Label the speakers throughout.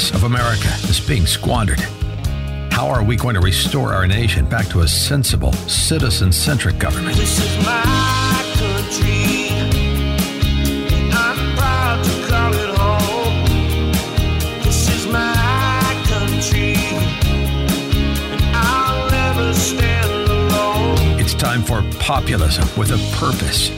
Speaker 1: gas of America is being squandered. How are we going to restore our nation back to a sensible, citizen centric government?
Speaker 2: This is my country. I'm proud to call it home. This is my country. And I'll never stand alone.
Speaker 1: It's time for populism with a purpose.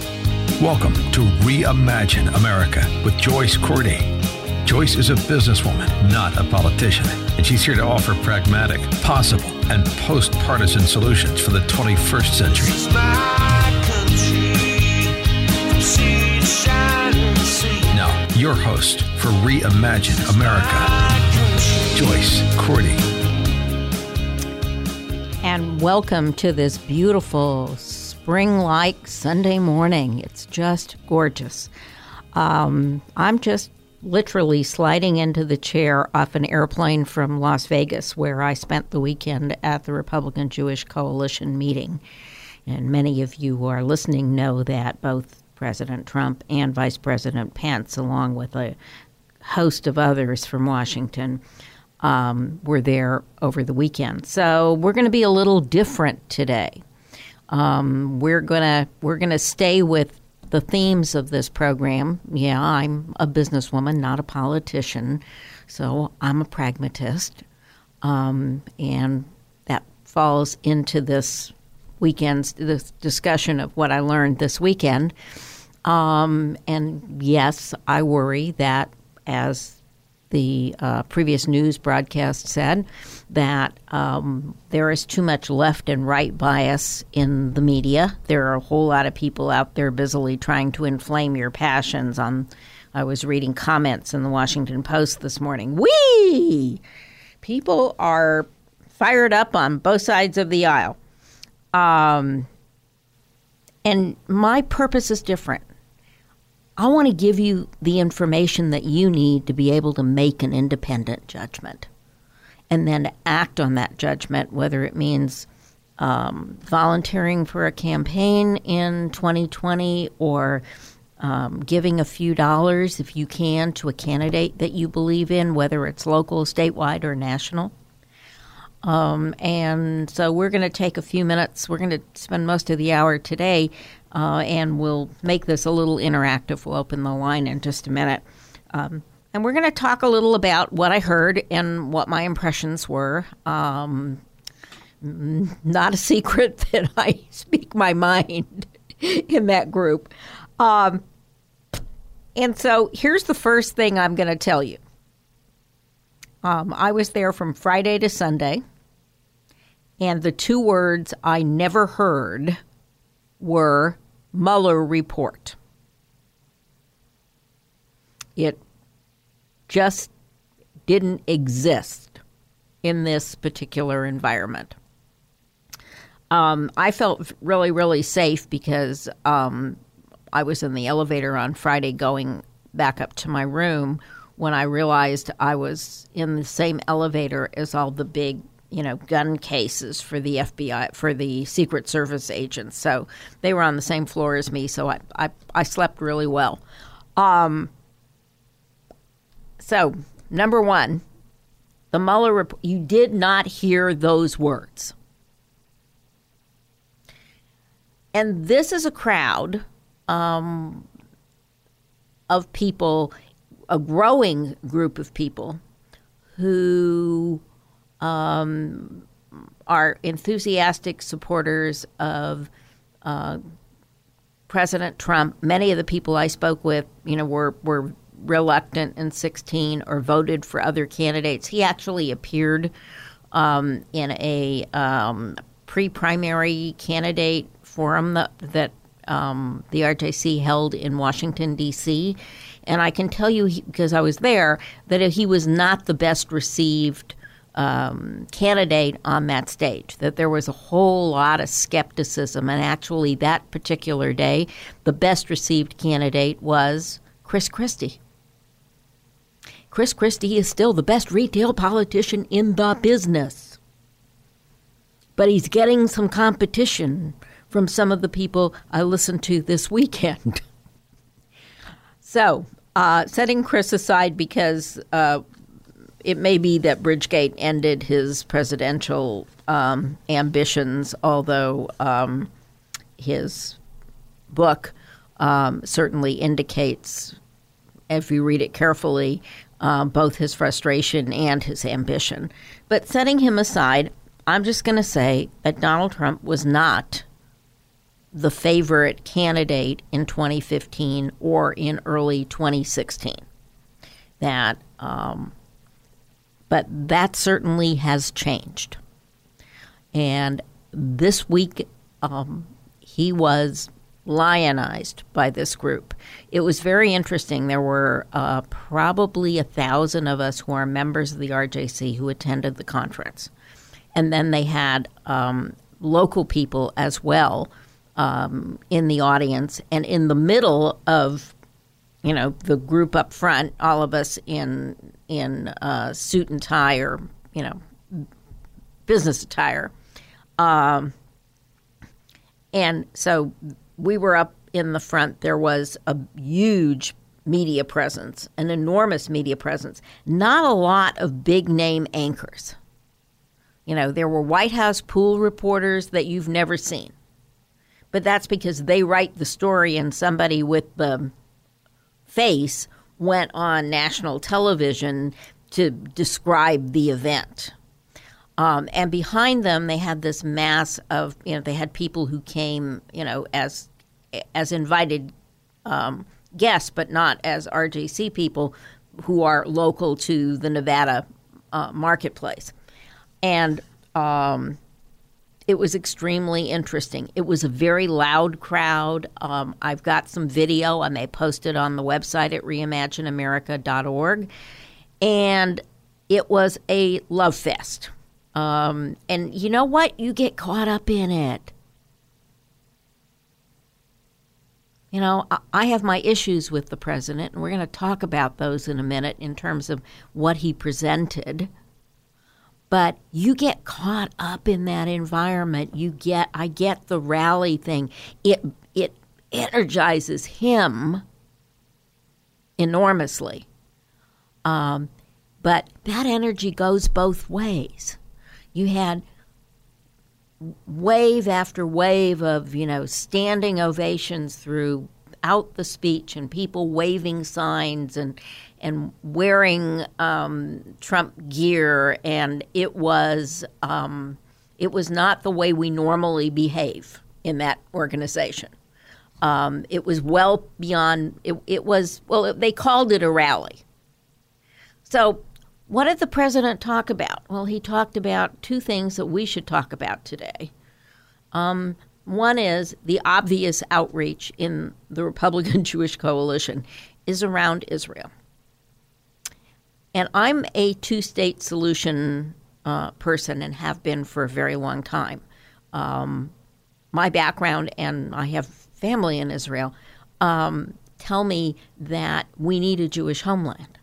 Speaker 1: Welcome to Reimagine America with Joyce Cordy. Joyce is a businesswoman, not a politician, and she's here to offer pragmatic, possible, and post partisan solutions for the 21st century.
Speaker 2: This is my country. From sea to shining sea.
Speaker 1: Now, your host for Reimagine America, Joyce Cordy.
Speaker 3: and welcome to this beautiful spring like Sunday morning. It's just gorgeous. Um, I'm just literally sliding into the chair off an airplane from Las Vegas, where I spent the weekend at the Republican Jewish Coalition meeting. And many of you who are listening know that both President Trump and Vice President Pence, along with a host of others from Washington, um, were there over the weekend. So we're going to be a little different today. Um, we're gonna we're gonna stay with the themes of this program. Yeah, I'm a businesswoman, not a politician, so I'm a pragmatist, um, and that falls into this weekend's this discussion of what I learned this weekend. Um, and yes, I worry that as the uh, previous news broadcast said that um, there is too much left and right bias in the media. There are a whole lot of people out there busily trying to inflame your passions. On, I was reading comments in the Washington Post this morning. Wee! People are fired up on both sides of the aisle. Um, and my purpose is different. I want to give you the information that you need to be able to make an independent judgment and then act on that judgment, whether it means um, volunteering for a campaign in 2020 or um, giving a few dollars, if you can, to a candidate that you believe in, whether it's local, statewide, or national. Um, and so we're going to take a few minutes. We're going to spend most of the hour today, uh, and we'll make this a little interactive. We'll open the line in just a minute. Um, and we're going to talk a little about what I heard and what my impressions were. Um, not a secret that I speak my mind in that group. Um, and so here's the first thing I'm going to tell you. Um, I was there from Friday to Sunday, and the two words I never heard were Mueller report. It just didn't exist in this particular environment. Um, I felt really, really safe because um, I was in the elevator on Friday going back up to my room when I realized I was in the same elevator as all the big, you know, gun cases for the FBI, for the Secret Service agents. So they were on the same floor as me, so I, I, I slept really well. Um, so, number one, the Mueller report, you did not hear those words. And this is a crowd um, of people, a growing group of people who um, are enthusiastic supporters of uh, President Trump. Many of the people I spoke with, you know, were were reluctant in 16 or voted for other candidates. He actually appeared um, in a um, pre-primary candidate forum that, that um, the RJC held in Washington D.C. And I can tell you, because I was there, that he was not the best received um, candidate on that stage. That there was a whole lot of skepticism, and actually, that particular day, the best received candidate was Chris Christie. Chris Christie is still the best retail politician in the business. But he's getting some competition from some of the people I listened to this weekend. so, uh, setting Chris aside because uh, it may be that Bridgegate ended his presidential um, ambitions, although um, his book um, certainly indicates, if you read it carefully, uh, both his frustration and his ambition. But setting him aside, I'm just going to say that Donald Trump was not the favorite candidate in 2015 or in early 2016. That, um, but that certainly has changed. And this week, um, he was lionized by this group. It was very interesting. There were uh, probably a thousand of us who are members of the RJC who attended the conference. And then they had um, local people as well um, in the audience. And in the middle of, you know, the group up front, all of us in, in uh, suit and tie or, you know, business attire. Um, and so we were up in the front. There was a huge media presence, an enormous media presence, not a lot of big name anchors. You know, there were White House pool reporters that you've never seen. But that's because they write the story and somebody with the face went on national television to describe the event. Um, and behind them, they had this mass of, you know, they had people who came, you know, as as invited um, guests, but not as RJC people who are local to the Nevada uh, marketplace. And um, it was extremely interesting. It was a very loud crowd. Um, I've got some video. and they posted on the website at reimagineamerica.org. And it was a love fest. Um, and you know what? You get caught up in it. You know, I have my issues with the president, and we're going to talk about those in a minute in terms of what he presented. But you get caught up in that environment. You get, I get the rally thing. It it energizes him enormously. Um, but that energy goes both ways you had wave after wave of you know standing ovations throughout the speech and people waving signs and and wearing um, Trump gear and it was um, it was not the way we normally behave in that organization. Um, it was well beyond. It, it was well. They called it a rally. So what did the president talk about? Well, he talked about two things that we should talk about today. Um, one is the obvious outreach in the Republican Jewish coalition is around Israel. And I'm a two state solution uh, person and have been for a very long time. Um, my background, and I have family in Israel, um, tell me that we need a Jewish homeland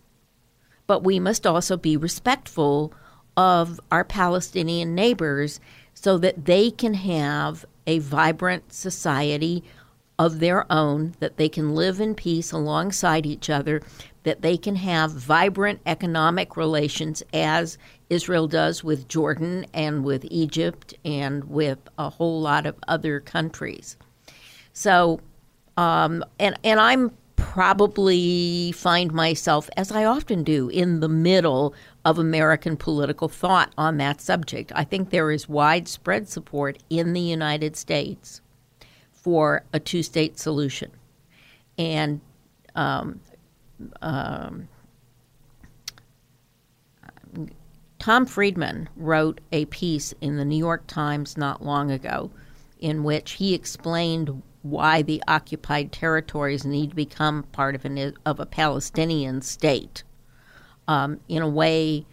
Speaker 3: but we must also be respectful of our Palestinian neighbors so that they can have a vibrant society of their own, that they can live in peace alongside each other, that they can have vibrant economic relations as Israel does with Jordan and with Egypt and with a whole lot of other countries. So, um, and and I'm probably find myself, as I often do, in the middle of American political thought on that subject. I think there is widespread support in the United States for a two state solution. And um, um, Tom Friedman wrote a piece in the New York Times not long ago in which he explained why the occupied territories need to become part of, an, of a Palestinian state um, in a way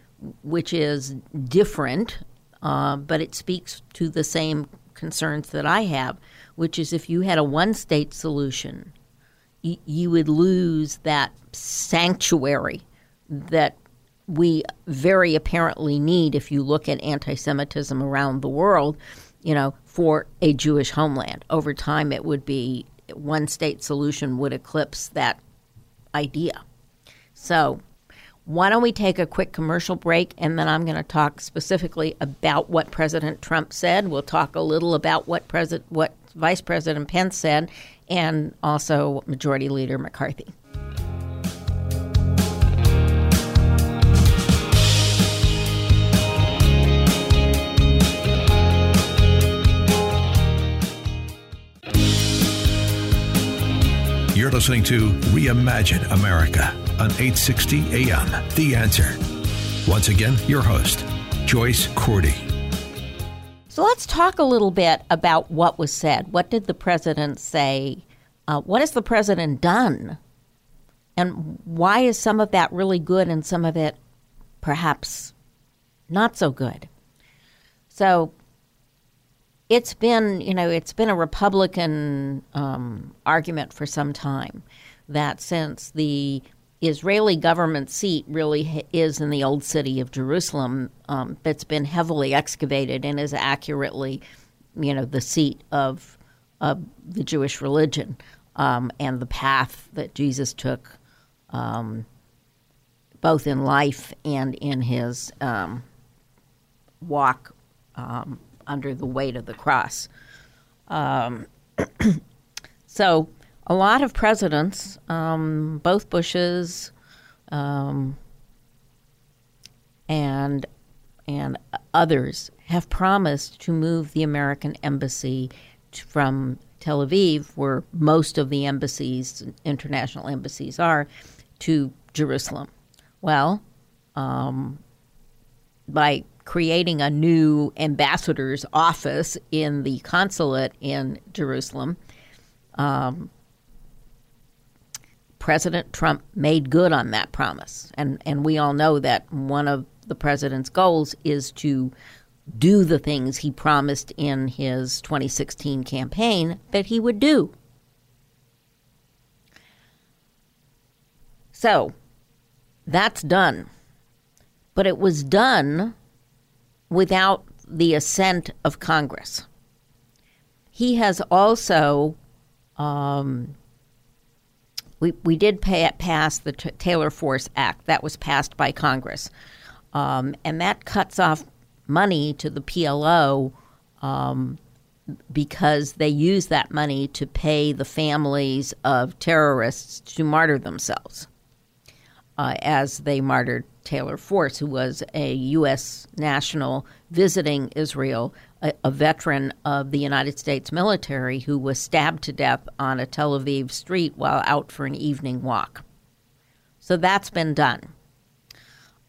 Speaker 3: which is different, uh, but it speaks to the same concerns that I have, which is if you had a one state solution, y- you would lose that sanctuary that we very apparently need if you look at anti Semitism around the world you know, for a Jewish homeland. Over time, it would be one state solution would eclipse that idea. So, Why don't we take a quick commercial break and then I'm going to talk specifically about what President Trump said. We'll talk a little about what President what Vice President Pence said and also Majority Leader McCarthy.
Speaker 1: You're listening to Reimagine America on 860 AM. The answer. Once again, your host, Joyce Cordy.
Speaker 3: So let's talk a little bit about what was said. What did the president say? Uh, what has the president done? And why is some of that really good and some of it perhaps not so good? So it's been, you know, it's been a Republican um, argument for some time that since the Israeli government seat really is in the old city of Jerusalem, um, that's been heavily excavated and is accurately, you know, the seat of of the Jewish religion um, and the path that Jesus took, um, both in life and in his um, walk um, under the weight of the cross. Um, so, a lot of presidents, um, both Bushes um, and and others, have promised to move the American embassy from Tel Aviv, where most of the embassies, international embassies, are, to Jerusalem. Well, um, by creating a new ambassador's office in the consulate in Jerusalem. Um, President Trump made good on that promise. And, and we all know that one of the president's goals is to do the things he promised in his 2016 campaign that he would do. So that's done. But it was done without the assent of Congress. He has also, um, we, we did pay, pass the T- Taylor Force Act. That was passed by Congress. Um, and that cuts off money to the PLO um, because they use that money to pay the families of terrorists to martyr themselves uh, as they martyred Taylor Force, who was a U.S. national visiting Israel, a, a, veteran of the United States military who was stabbed to death on a Tel Aviv street while out for an evening walk. So that's been done.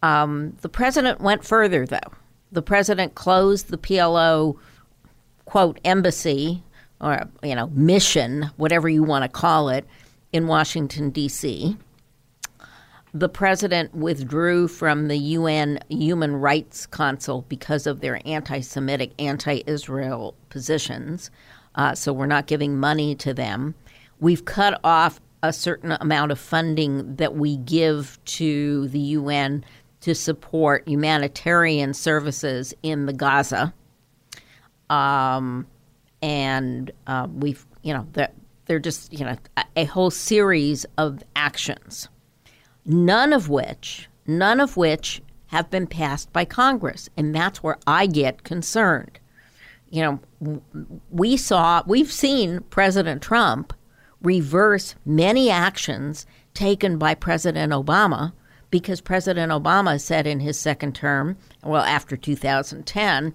Speaker 3: Um, the president went further, though. The president closed the PLO, quote, embassy or, you know, mission, whatever you want to call it, in Washington, D.C the president withdrew from the UN Human Rights Council because of their anti Semitic, anti Israel positions. Uh, so we're not giving money to them. We've cut off a certain amount of funding that we give to the UN to support humanitarian services in the Gaza. Um, and uh, we've, you know, they're, they're just, you know, a, a whole series of actions none of which, none of which have been passed by Congress. And that's where I get concerned. You know, we saw, we've seen President Trump reverse many actions taken by President Obama because President Obama said in his second term, well, after 2010,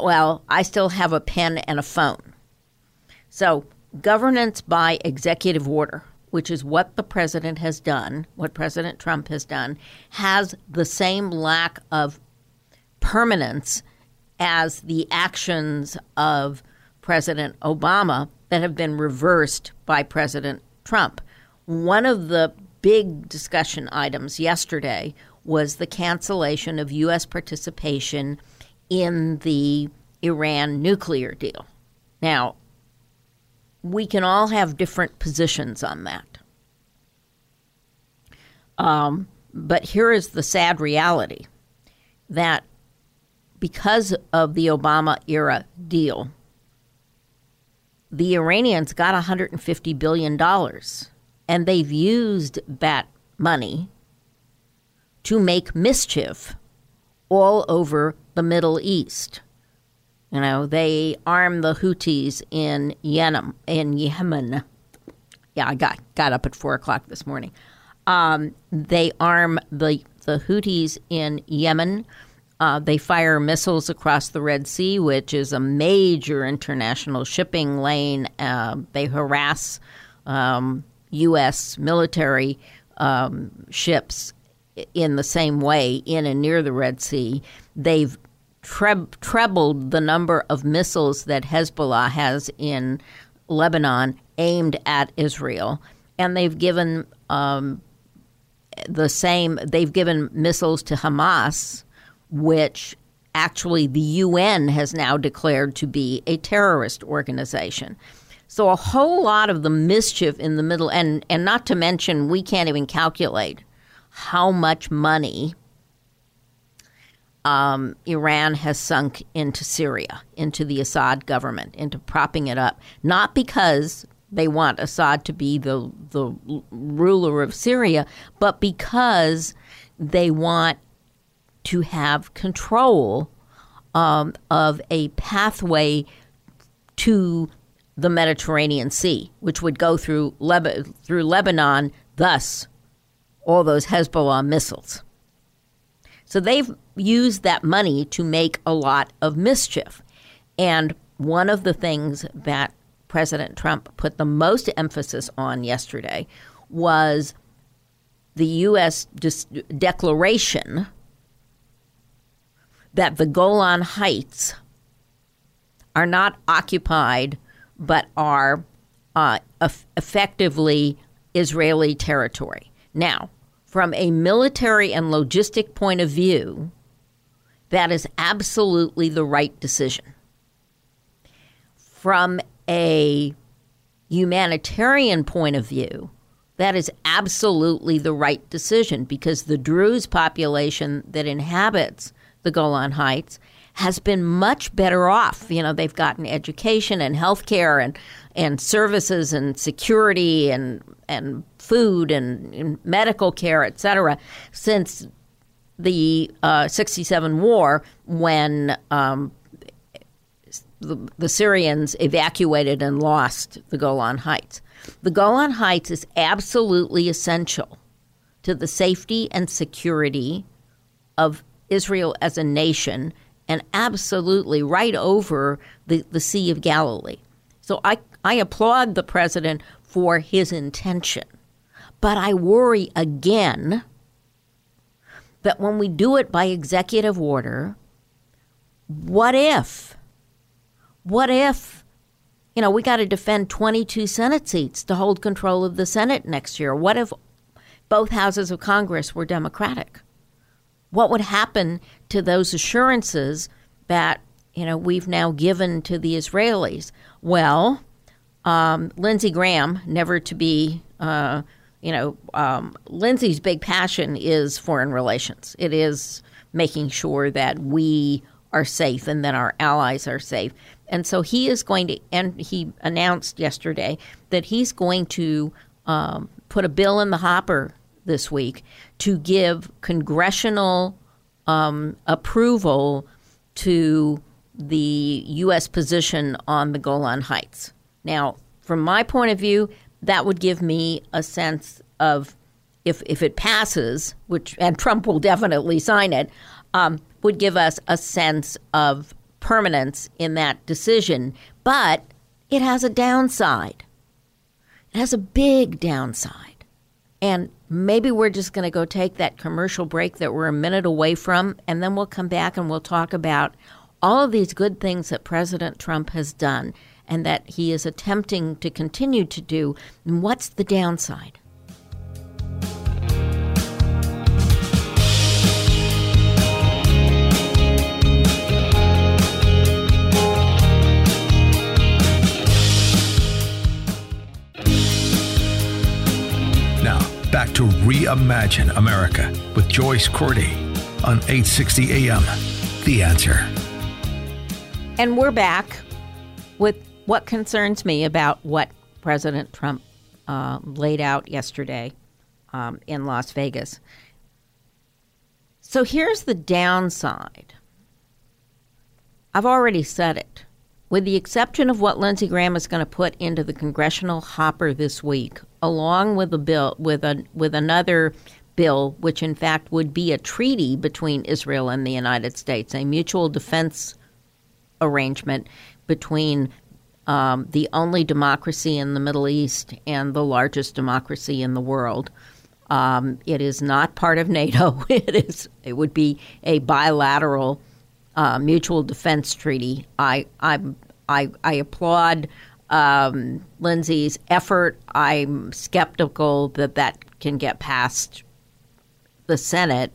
Speaker 3: well, I still have a pen and a phone. So, governance by executive order which is what the president has done, what President Trump has done, has the same lack of permanence as the actions of President Obama that have been reversed by President Trump. One of the big discussion items yesterday was the cancellation of U.S. participation in the Iran nuclear deal. Now, we can all have different positions on that. Um, but here is the sad reality that because of the Obama era deal, the Iranians got $150 billion, and they've used that money to make mischief all over the Middle East. You know, they arm the Houthis in Yemen. In Yemen. Yeah, I got got up at four o'clock this morning. Um, they arm the the Houthis in Yemen. Uh, they fire missiles across the Red Sea, which is a major international shipping lane. Uh, they harass um, U.S. military um, ships in the same way in and near the Red Sea. They've tre- trebled the number of missiles that Hezbollah has in Lebanon aimed at Israel, and they've given um, the same. They've given missiles to Hamas, which actually the UN has now declared to be a terrorist organization. So a whole lot of the mischief in the middle, and and not to mention, we can't even calculate how much money um, Iran has sunk into Syria, into the Assad government, into propping it up. Not because they want Assad to be the the ruler of Syria, but because they want to have control um, of a pathway to the Mediterranean Sea, which would go through through Lebanon, thus all those Hezbollah missiles. So they've used that money to make a lot of mischief. And one of the things that President Trump put the most emphasis on yesterday was the U.S. Declaration that the Golan Heights are not occupied but are uh, effectively Israeli territory. Now, from a military and logistic point of view, that is absolutely the right decision. From a humanitarian point of view, that is absolutely the right decision because the Druze population that inhabits the Golan Heights has been much better off. You know, they've gotten education and health care and, and services and security and, and food and, and medical care, et cetera, since the uh, 67 war when um, the, the Syrians evacuated and lost the Golan Heights. The Golan Heights is absolutely essential to the safety and security of Israel as a nation and absolutely right over the, the Sea of Galilee. So I, I applaud the president for his intention. But I worry again that when we do it by executive order, what if? What if, you know, we got to defend 22 Senate seats to hold control of the Senate next year? What if both houses of Congress were Democratic? What would happen to those assurances that, you know, we've now given to the Israelis? Well, um, Lindsey Graham, never to be uh, you know, um, Lindsey's big passion is foreign relations. It is making sure that we are safe and that our allies are safe. And so he is going to, and he announced yesterday that he's going to um, put a bill in the hopper this week to give congressional um, approval to the U.S. position on the Golan Heights. Now, from my point of view, that would give me a sense of if if it passes, which and Trump will definitely sign it, um, would give us a sense of permanence in that decision. But it has a downside. It has a big downside, and maybe we're just going to go take that commercial break that we're a minute away from, and then we'll come back and we'll talk about all of these good things that President Trump has done and that he is attempting to continue to do. And what's the downside?
Speaker 1: Now, back to Reimagine America with Joyce Cordy on 860 AM. The answer.
Speaker 3: And we're back with what concerns me about what President Trump uh, laid out yesterday um, in Las Vegas. So here's the downside. I've already said it. With the exception of what Lindsey Graham is going to put into the congressional hopper this week, along with a bill with a with another bill, which in fact would be a treaty between Israel and the United States, a mutual defense arrangement between um, the only democracy in the Middle East and the largest democracy in the world. Um, it is not part of NATO. it is. It would be a bilateral uh, mutual defense treaty. I I I, I applaud um, Lindsey's effort. I'm skeptical that that can get past the Senate,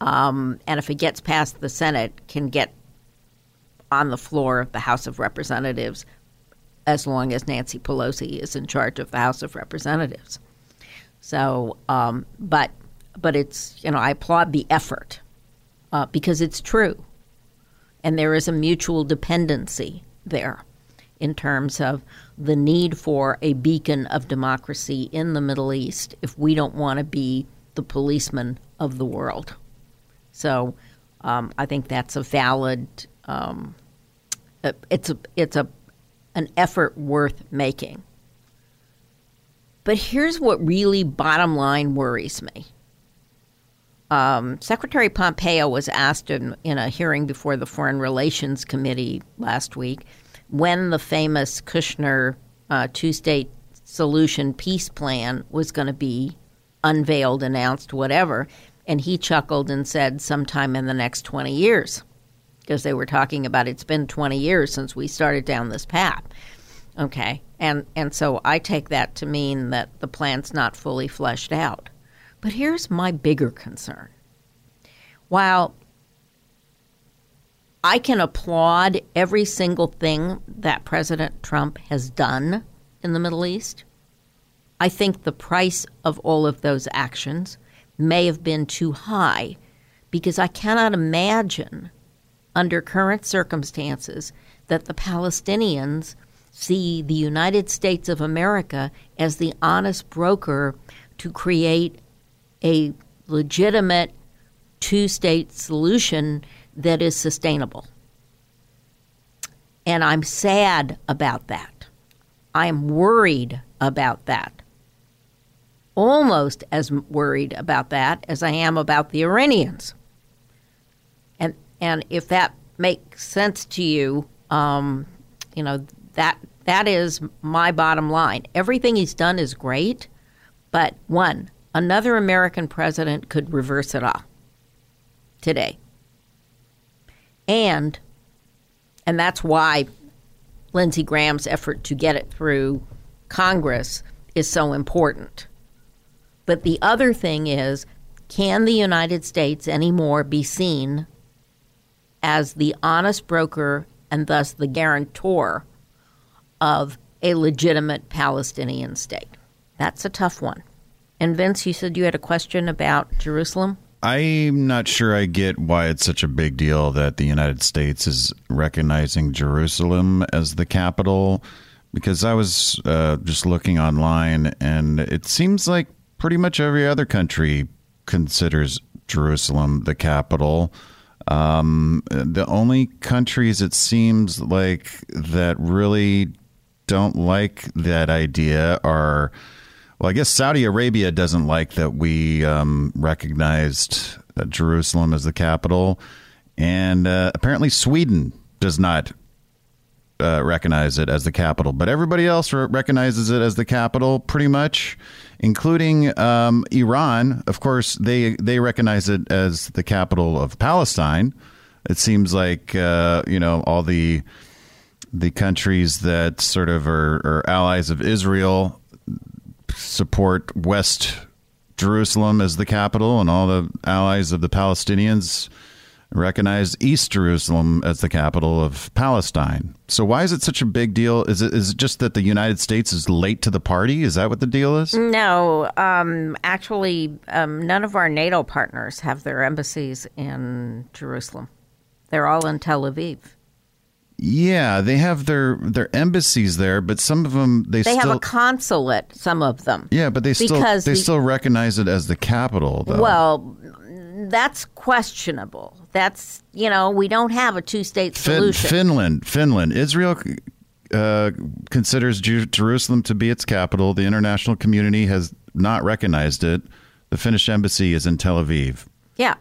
Speaker 3: um, and if it gets past the Senate, can get on the floor of the House of Representatives as long as Nancy Pelosi is in charge of the House of Representatives. So, um, but but it's you know I applaud the effort uh, because it's true, and there is a mutual dependency there in terms of the need for a beacon of democracy in the Middle East if we don't want to be the policeman of the world. So um, I think that's a valid. Um, it's a it's a an effort worth making. But here's what really bottom line worries me. Um, Secretary Pompeo was asked in, in a hearing before the Foreign Relations Committee last week when the famous Kushner uh, two state solution peace plan was going to be unveiled, announced, whatever. And he chuckled and said, sometime in the next 20 years, because they were talking about it's been 20 years since we started down this path. Okay. And, and so I take that to mean that the plan's not fully fleshed out. But here's my bigger concern. While I can applaud every single thing that President Trump has done in the Middle East, I think the price of all of those actions may have been too high because I cannot imagine, under current circumstances, that the Palestinians see the United States of America as the honest broker to create a legitimate two state solution that is sustainable. And I'm sad about that. I'm worried about that. Almost as worried about that as I am about the Iranians. And if that makes sense to you, um, you know that that is my bottom line. Everything he's done is great, but one, another American president could reverse it all today. And and that's why Lindsey Graham's effort to get it through Congress is so important. But the other thing is can the United States anymore be seen as the honest broker and thus the guarantor of a legitimate Palestinian state? That's a tough one. And Vince, you said you had a question about Jerusalem?
Speaker 4: I'm not sure I get why it's such a big deal that the United States is recognizing Jerusalem as the capital. Because I was uh, just looking online, and it seems like pretty much every other country considers Jerusalem the capital. Um, the only countries it seems like that really don't like that idea are well, I guess Saudi Arabia doesn't like that we um, recognized uh, Jerusalem as the capital, and uh, apparently Sweden does not uh, recognize it as the capital, but everybody else re- recognizes it as the capital, pretty much, including um, Iran. Of course, they they recognize it as the capital of Palestine. It seems like uh, you know all the the countries that sort of are, are allies of Israel support West Jerusalem as the capital, and all the allies of the Palestinians recognize East Jerusalem as the capital of Palestine. So why is it such a big deal? Is it is it just that the United States is late to the party? Is that what the deal is?
Speaker 3: No, um, actually, um, none of our NATO partners have their embassies in Jerusalem. They're all in Tel Aviv.
Speaker 4: Yeah, they have their their embassies there, but some of them they,
Speaker 3: They
Speaker 4: still
Speaker 3: have a consulate. Some of them.
Speaker 4: yeah, but they still they
Speaker 3: the-
Speaker 4: still recognize it as the capital. Though.
Speaker 3: Well, that's questionable. That's you know we don't have a two-state
Speaker 4: Fin-
Speaker 3: solution.
Speaker 4: Finland, Finland, Israel uh, considers Ju- Jerusalem to be its capital. The international community has not recognized it. The Finnish embassy is in Tel Aviv.
Speaker 3: Yeah.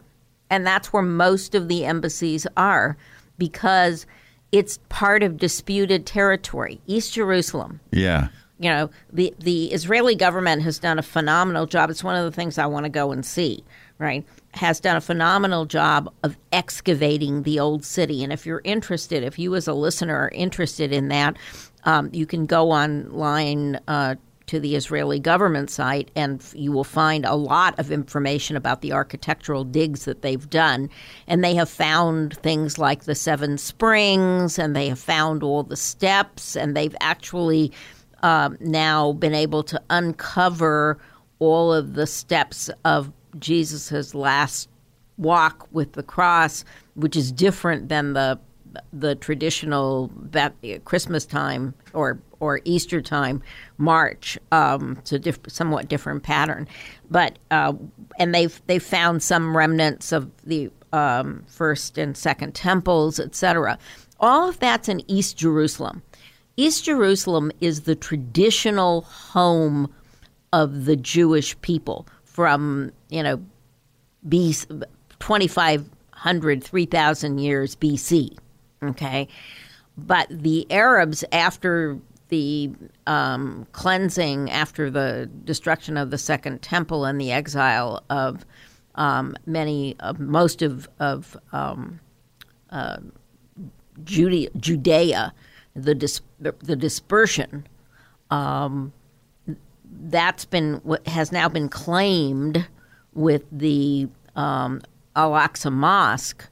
Speaker 3: And that's where most of the embassies are because it's part of disputed territory. East Jerusalem.
Speaker 4: Yeah,
Speaker 3: You know, the, the Israeli government has done a phenomenal job. It's one of the things I want to go and see, right? Has done a phenomenal job of excavating the old city. And if you're interested, if you as a listener are interested in that, um, you can go online uh, to the Israeli government site and you will find a lot of information about the architectural digs that they've done. And they have found things like the Seven Springs and they have found all the steps and they've actually um, now been able to uncover all of the steps of Jesus's last walk with the cross, which is different than the the traditional Christmas time or or Easter time march. Um, it's a diff- somewhat different pattern, but uh, and they've they found some remnants of the um, first and second temples, etc. All of that's in East Jerusalem. East Jerusalem is the traditional home of the Jewish people from you know B 2500 3000 years BC okay? But the Arabs after the um, cleansing after the destruction of the second temple and the exile of um, many most of of um, uh, Judea, Judea the dis- the dispersion um, that's been what has now been claimed with the um, Al Aqsa Mosque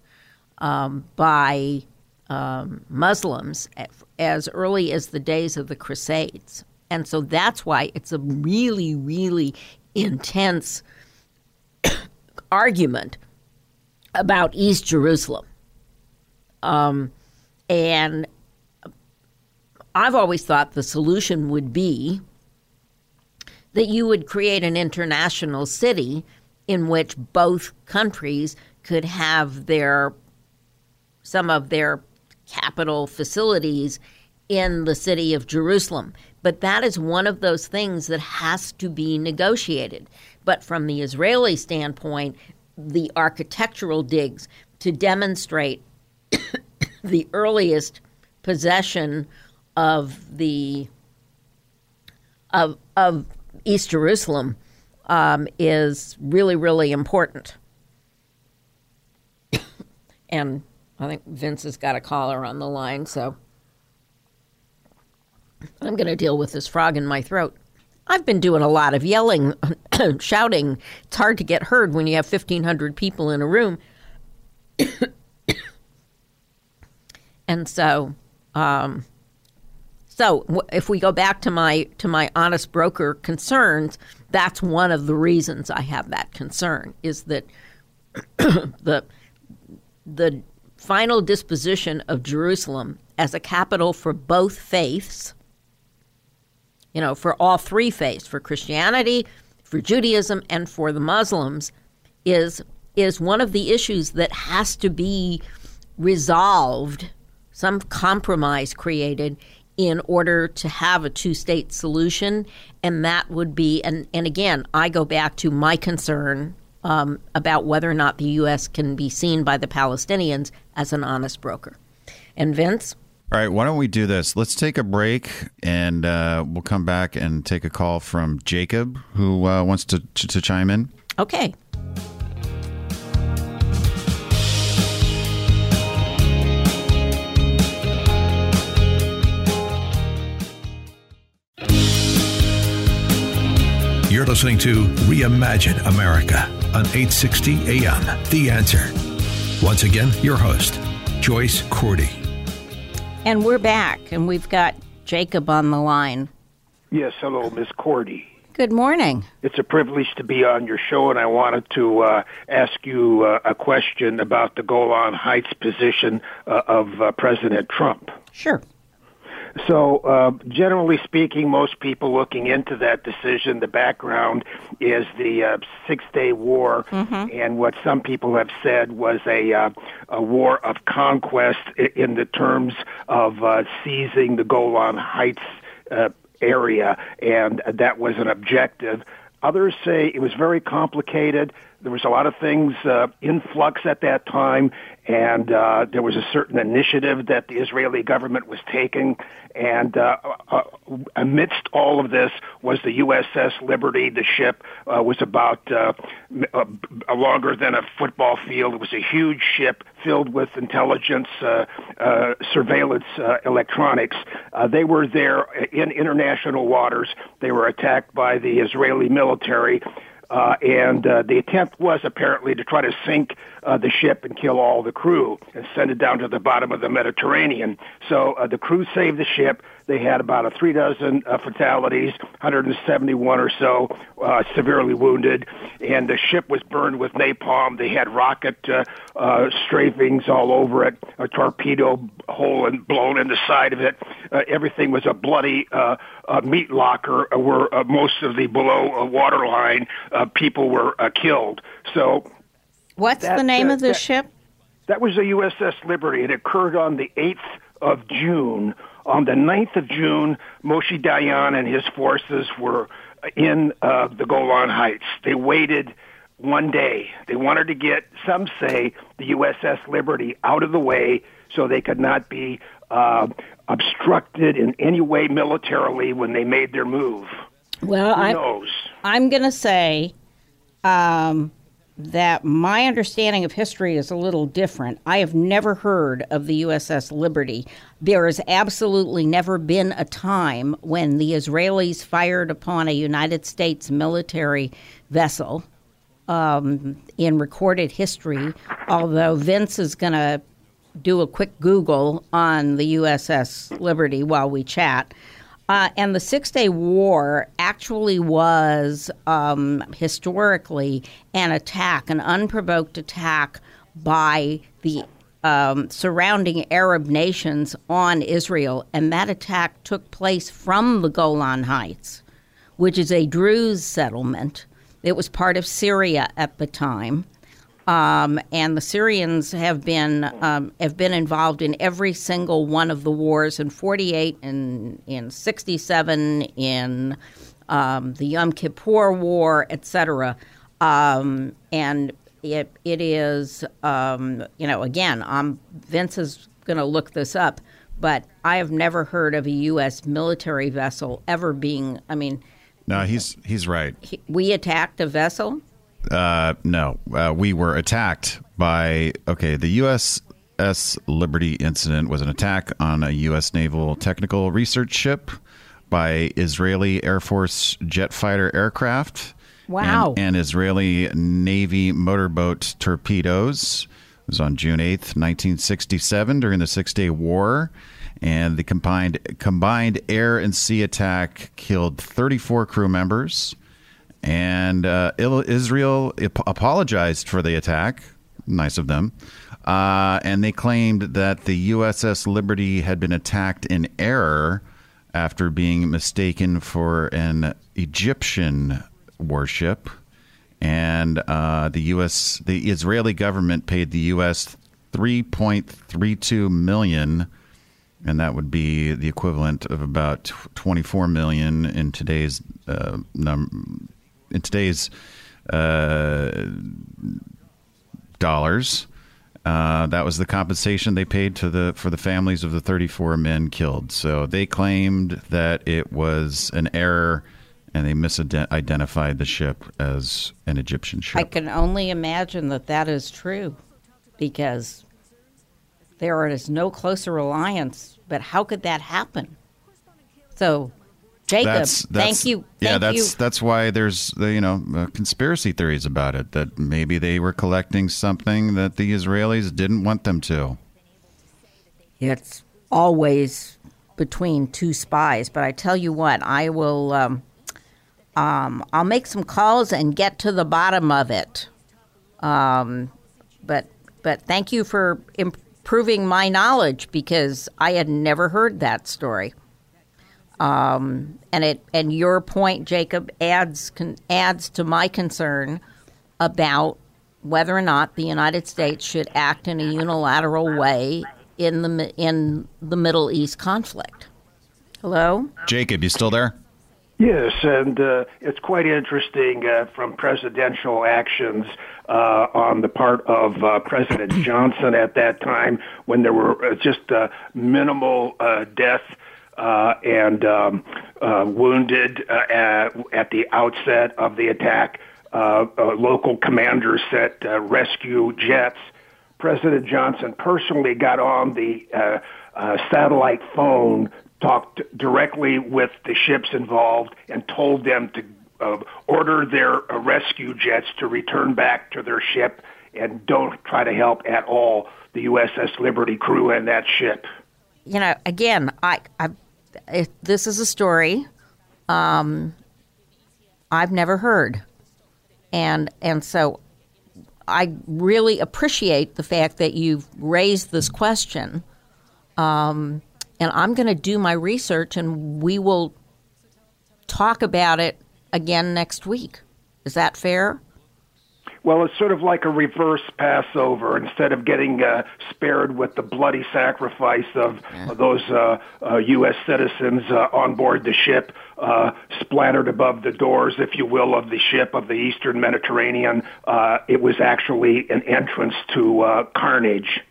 Speaker 3: um, by um, Muslims as early as the days of the Crusades, and so that's why it's a really, really intense argument about East Jerusalem, um, and I've always thought the solution would be that you would create an international city in which both countries could have their some of their capital facilities in the city of Jerusalem. But that is one of those things that has to be negotiated. But from the Israeli standpoint, the architectural digs to demonstrate the earliest possession of the of of East Jerusalem um, is really really important. and I think Vince has got a caller on the line, so I'm going to deal with this frog in my throat. I've been doing a lot of yelling, shouting. It's hard to get heard when you have 1,500 people in a room. and so, um, so if we go back to my to my honest broker concerns, that's one of the reasons I have that concern is that the the final disposition of Jerusalem as a capital for both faiths, you know, for all three faiths, for Christianity, for Judaism, and for the Muslims, is is one of the issues that has to be resolved, some compromise created in order to have a two state solution. And that would be, and, and again, I go back to my concern um, about whether or not the U.S. can be seen by the Palestinians as an honest broker. And Vince?
Speaker 4: All right, why don't we do this? Let's take a break and uh, we'll come back and take a call from Jacob who uh, wants to, to, to chime in.
Speaker 3: Okay.
Speaker 1: You're listening to Reimagine America on 860 AM. The answer. Once again, your host, Joyce Cordy.
Speaker 3: And we're back, and we've got Jacob on the line.
Speaker 5: Yes, hello, Miss Cordy.
Speaker 3: Good morning.
Speaker 5: It's a privilege to be on your show, and I wanted to uh, ask you uh, a question about the Golan Heights position uh, of uh, President Trump.
Speaker 3: Sure.
Speaker 5: So, uh, generally speaking, most people looking into that decision, the background is the uh, Six Day War, and what some people have said was a uh, a war of conquest in the terms of uh, seizing the Golan Heights uh, area, and that was an objective. Others say it was very complicated. There was a lot of things uh, in flux at that time, and uh, there was a certain initiative that the Israeli government was taking. And uh, uh, amidst all of this was the USS Liberty. The ship uh, was about uh, uh, longer than a football field. It was a huge ship filled with intelligence, uh, uh, surveillance, uh, electronics. Uh, they were there in international waters. They were attacked by the Israeli military. Uh, and uh, the attempt was apparently to try to sink uh, the ship and kill all the crew and send it down to the bottom of the Mediterranean. So uh, the crew saved the ship. They had about a three dozen uh, fatalities, 171 or so uh, severely wounded, and the ship was burned with napalm. They had rocket uh, uh, strafings all over it, a torpedo hole and blown in the side of it. Uh, everything was a bloody uh, uh, meat locker uh, where uh, most of the below uh, waterline uh, people were uh, killed. So
Speaker 3: What's
Speaker 5: That-
Speaker 3: the name
Speaker 5: that-
Speaker 3: of the
Speaker 5: that-
Speaker 3: ship?
Speaker 5: that was the USS Liberty. It occurred on the 8th of June. On the 9th of June, Moshe Dayan and his forces were in uh, the Golan Heights. They waited one day. They wanted to get, some say, the USS Liberty out of the way so they could not be uh, obstructed in any way militarily when they made their move.
Speaker 3: Well,
Speaker 5: Who
Speaker 3: I,
Speaker 5: knows?
Speaker 3: I'm going to say um, that my understanding of history is a little different. I have never heard of the USS Liberty. There has absolutely never been a time when the Israelis fired upon a United States military vessel um, in recorded history, although Vince is going to do a quick Google on the USS Liberty while we chat. Uh, and the Six Day War actually was um, historically an attack, an unprovoked attack by the um, surrounding Arab nations on Israel. And that attack took place from the Golan Heights, which is a Druze settlement. It was part of Syria at the time. Um, and the Syrians have been um, have been involved in every single one of the wars in 48 and in 67 in um, the Yom Kippur War, etc. Um, and it it is um, you know again, I'm Vince is going to look this up, but I have never heard of a U.S. military vessel ever being. I mean,
Speaker 4: No, he's he's right.
Speaker 3: he, we attacked a vessel.
Speaker 4: Uh, no, uh, we were attacked by. Okay, the USS Liberty incident was an attack on a U.S. Naval Technical Research ship by Israeli Air Force jet fighter aircraft.
Speaker 3: Wow.
Speaker 4: And, and Israeli Navy motorboat torpedoes. It was on June 8th, 1967, during the Six Day War. And the combined, combined air and sea attack killed 34 crew members. And uh, Israel apologized for the attack. Nice of them. Uh, and they claimed that the USS Liberty had been attacked in error after being mistaken for an Egyptian warship. And uh, the U.S. the Israeli government paid the U.S. 3.32 million and that would be the equivalent of about 24 million in today's uh, in today's uh, dollars. Uh, that was the compensation they paid to the for the families of the 34 men killed. So they claimed that it was an error, and they misidentified the ship as an Egyptian ship.
Speaker 3: I can only imagine that that is true because there is no closer alliance. But how could that happen? So, Jacob,
Speaker 4: that's, that's
Speaker 3: thank you.
Speaker 4: Yeah,
Speaker 3: thank
Speaker 4: that's
Speaker 3: you.
Speaker 4: that's why there's the you know uh, conspiracy theories about it that maybe they were collecting something that the Israelis didn't want them to.
Speaker 3: It's always between two spies. But I tell you what, I will. Um, um, I'll make some calls and get to the bottom of it. Um, but but thank you for improving my knowledge because I had never heard that story. Um, and it and your point, Jacob, adds con, adds to my concern about whether or not the United States should act in a unilateral way in the in the Middle East conflict. Hello,
Speaker 4: Jacob, you still there?
Speaker 5: Yes, and uh, it's quite interesting uh, from presidential actions uh, on the part of uh, President Johnson at that time when there were uh, just uh, minimal uh, death uh, and um, uh, wounded uh, at, at the outset of the attack. Uh, uh, local commanders sent uh, rescue jets. President Johnson personally got on the uh, uh, satellite phone talked directly with the ships involved and told them to uh, order their uh, rescue jets to return back to their ship and don't try to help at all the USS Liberty crew and that ship.
Speaker 3: You know, again, I, I if this is a story um, I've never heard, and and so I really appreciate the fact that you've raised this question. Um, and I'm going to do my research and we will talk about it again next week. Is that fair?
Speaker 5: Well, it's sort of like a reverse Passover. Instead of getting uh, spared with the bloody sacrifice of yeah. those uh, uh, U.S. citizens uh, on board the ship, uh, splattered above the doors, if you will, of the ship of the Eastern Mediterranean, uh, it was actually an entrance to uh, carnage.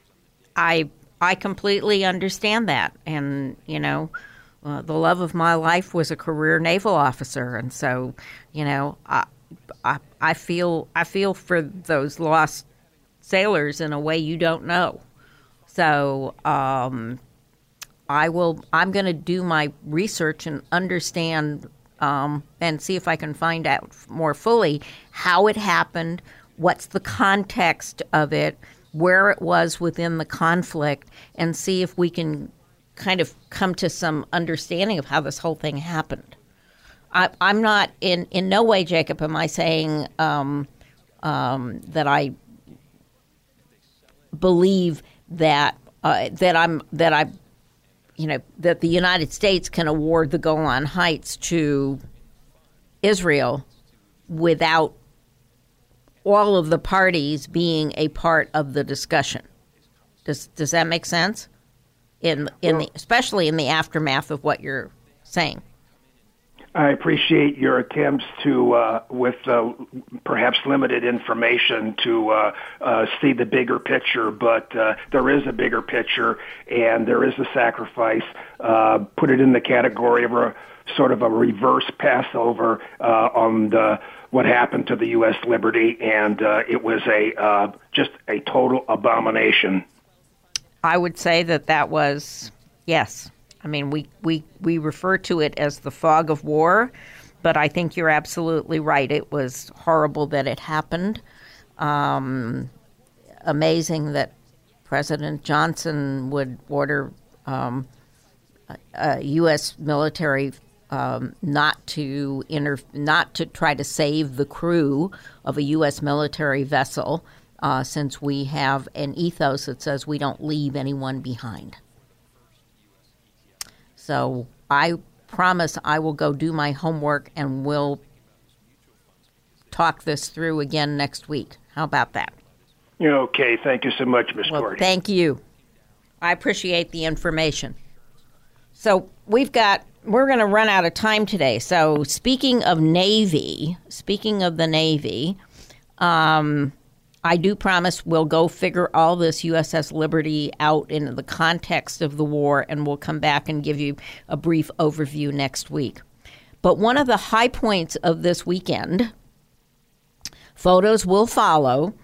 Speaker 3: I I completely understand that, and you know. Uh, the love of my life was a career naval officer, and so, you know, I, I, I feel I feel for those lost sailors in a way you don't know. So um, I will. I'm going to do my research and understand um, and see if I can find out more fully how it happened, what's the context of it, where it was within the conflict, and see if we can kind of come to some understanding of how this whole thing happened. I, am not in in no way, Jacob. Am I saying um, um, that I believe that uh, that I'm that I, you know, that the United States can award the Golan Heights to Israel without all of the parties being a part of the discussion. Does does that make sense? In in well, the especially in the aftermath of what you're saying.
Speaker 5: I appreciate your attempts to, uh, with uh, perhaps limited information, to uh, uh, see the bigger picture. But uh, there is a bigger picture, and there is a sacrifice. Uh, put it in the category of a sort of a reverse Passover uh, on the what happened to the U.S. Liberty, and uh, it was a uh, just a total abomination.
Speaker 3: I would say that that was yes. I mean, we, we, we refer to it as the fog of war, but I think you're absolutely right. It was horrible that it happened. Um, amazing that President Johnson would order um, a, U.S. military um, not to inter- not to try to save the crew of a U.S. military vessel, uh, since we have an ethos that says we don't leave anyone behind. So I promise I will go do my homework and we'll talk this through again next week. How about that?
Speaker 5: Okay. Thank you so much, Ms.
Speaker 3: Well, thank you. I appreciate the information. So we've got we're going to run out of time today. So speaking of Navy, speaking of the Navy, um, I do promise we'll go figure all this USS Liberty out in the context of the war, and we'll come back and give you a brief overview next week. But one of the high points of this weekend, photos will follow,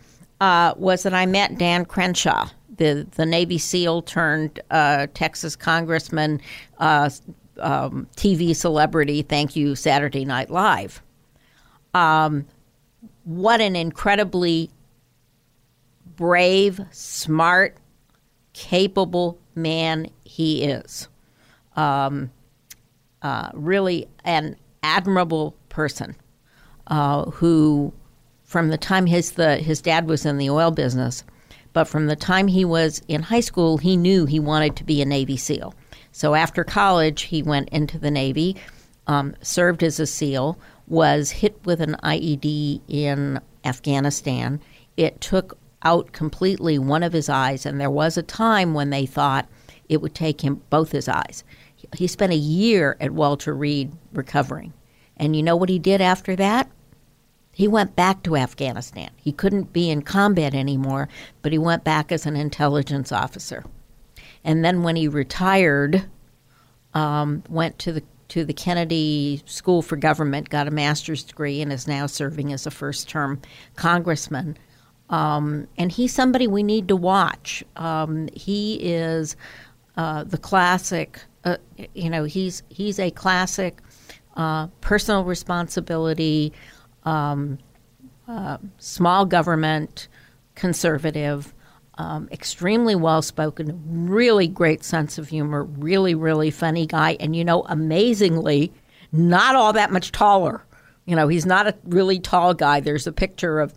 Speaker 3: uh, was that I met Dan Crenshaw, the, the Navy SEAL turned uh, Texas congressman, uh, um, TV celebrity. Thank you, Saturday Night Live. Um, what an incredibly brave, smart, capable man he is. Um, uh, really an admirable person uh, who, from the time his the his dad was in the oil business, but from the time he was in high school, he knew he wanted to be a Navy SEAL. So after college, he went into the Navy, um, served as a SEAL, was hit with an IED in Afghanistan. It took out completely one of his eyes, and there was a time when they thought it would take him both his eyes. He spent a year at Walter Reed recovering. And you know what he did after that? He went back to Afghanistan. He couldn't be in combat anymore, but he went back as an intelligence officer. And then when he retired, um, went to the to the Kennedy School for Government, got a master's degree, and is now serving as a first term congressman. Um, and he's somebody we need to watch. Um, he is uh, the classic. Uh, you know, he's he's a classic uh, personal responsibility, um, uh, small government, conservative, um, extremely well spoken, really great sense of humor, really, really funny guy. And, you know, amazingly, not all that much taller. You know, he's not a really tall guy. There's a picture of,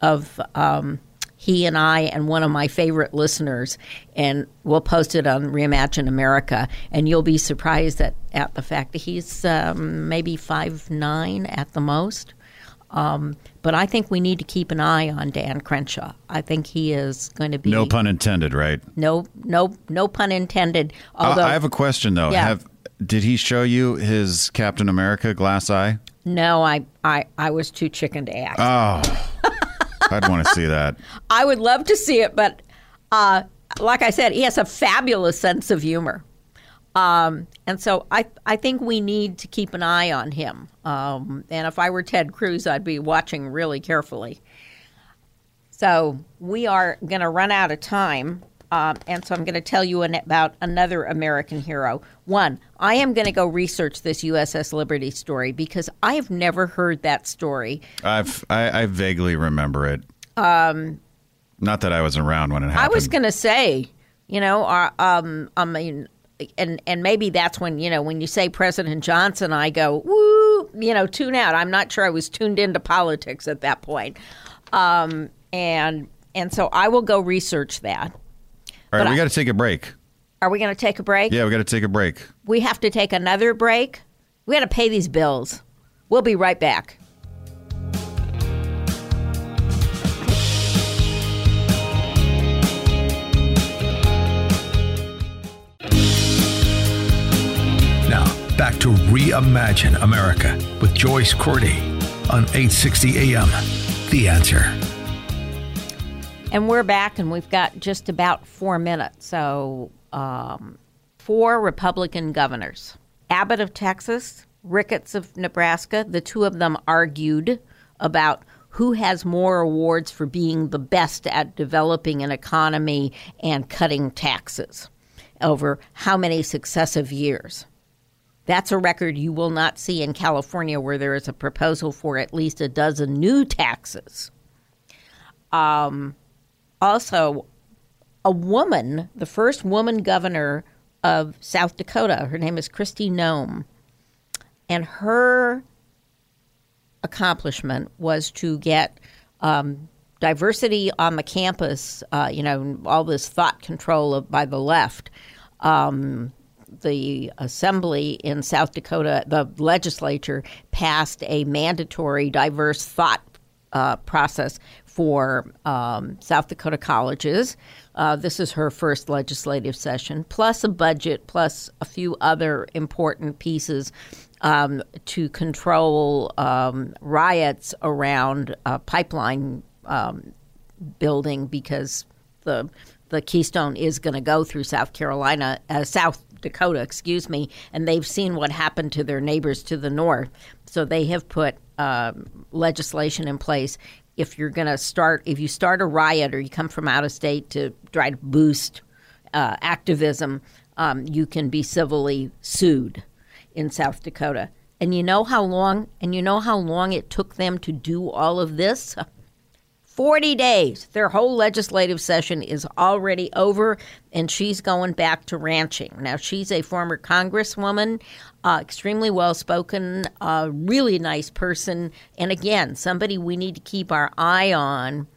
Speaker 3: of, um, he and I and one of my favorite listeners, and we'll post it on Reimagine America, and you'll be surprised at, at the fact that he's um, maybe five nine at the most. Um, but I think we need to keep an eye on Dan Crenshaw. I think he is going to be
Speaker 4: No pun intended, right?
Speaker 3: no no no pun intended.
Speaker 4: Uh,
Speaker 3: Although
Speaker 4: I have a question though.
Speaker 3: Yeah.
Speaker 4: Have did he show you his Captain America glass eye?
Speaker 3: no, I, I I was too chicken to ask.
Speaker 4: Oh, I'd want to see that.
Speaker 3: I would love to see it, but uh, like I said, he has a fabulous sense of humor. Um, and so I, I think we need to keep an eye on him. Um, and if I were Ted Cruz, I'd be watching really carefully. So we are going to run out of time. Um, and so I'm going to tell you an, about another American hero. One, I am going to go research this USS Liberty story because I have never heard that story.
Speaker 4: I've I, I vaguely remember it. Um, not that I was around when it happened.
Speaker 3: I was going to say, you know, uh, um, I mean, and and maybe that's when you know when you say President Johnson, I go woo, you know, tune out. I'm not sure I was tuned into politics at that point, um, and and so I will go research that.
Speaker 4: All right,
Speaker 3: but
Speaker 4: we got to take a break.
Speaker 3: Are we going to take a break?
Speaker 4: Yeah, we got to take a break.
Speaker 3: We have to take another break. We got to pay these bills. We'll be right back.
Speaker 1: Now, back to Reimagine America with Joyce Cordy on 860 AM. The answer.
Speaker 3: And we're back, and we've got just about four minutes. So, um, four Republican governors Abbott of Texas, Ricketts of Nebraska, the two of them argued about who has more awards for being the best at developing an economy and cutting taxes over how many successive years. That's a record you will not see in California, where there is a proposal for at least a dozen new taxes. Um, also, a woman, the first woman governor of South Dakota, her name is Kristi Noem, and her accomplishment was to get um, diversity on the campus, uh, you know, all this thought control of, by the left. Um, the assembly in South Dakota, the legislature passed a mandatory diverse thought uh, process for um, South Dakota colleges. Uh, this is her first legislative session, plus a budget, plus a few other important pieces um, to control um, riots around uh, pipeline um, building because the the Keystone is going to go through South Carolina, uh, South Dakota, excuse me, and they've seen what happened to their neighbors to the north. So they have put um, legislation in place. If you're going to start, if you start a riot or you come from out of state to try to boost uh, activism, um, you can be civilly sued in South Dakota. And you know how long? And you know how long it took them to do all of this? 40 days. Their whole legislative session is already over, and she's going back to ranching. Now, she's a former congresswoman, uh, extremely well spoken, uh, really nice person, and again, somebody we need to keep our eye on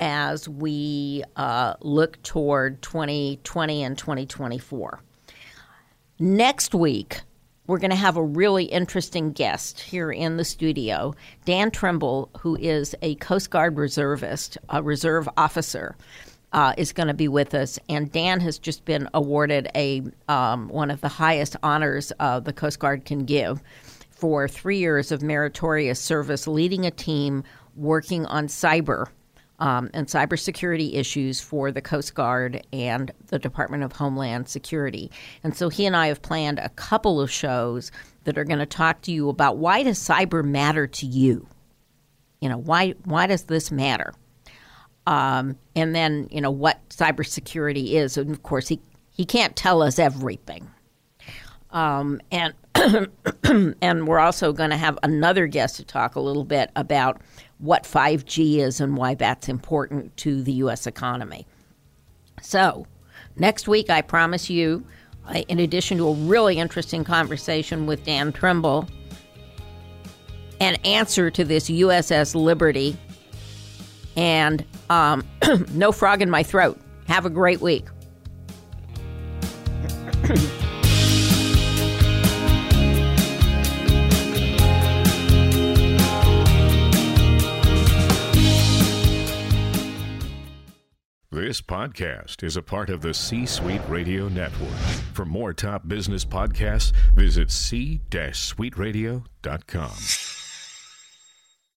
Speaker 3: as we uh, look toward 2020 and 2024. Next week, we're going to have a really interesting guest here in the studio. Dan Trimble, who is a Coast Guard reservist, a reserve officer, uh, is going to be with us. And Dan has just been awarded a um, one of the highest honors uh, the Coast Guard can give for three years of meritorious service, leading a team working on cyber um, and cybersecurity issues for the Coast Guard and the Department of Homeland Security. And so he and I have planned a couple of shows that are going to talk to you about why does cyber matter to you? You know, why why does this matter? Um, and then you know what cybersecurity is, and of course he he can't tell us everything. Um, and and we're also going to have another guest to talk a little bit about what 5G is and why that's important to the U.S. economy. So, next week, I promise you, in addition to a really interesting conversation with Dan Trimble, an answer to this USS Liberty, and um, no frog in my throat. Have a great week.
Speaker 6: This podcast is a part of the C Suite Radio Network. For more top business podcasts, visit c-suiteradio.com.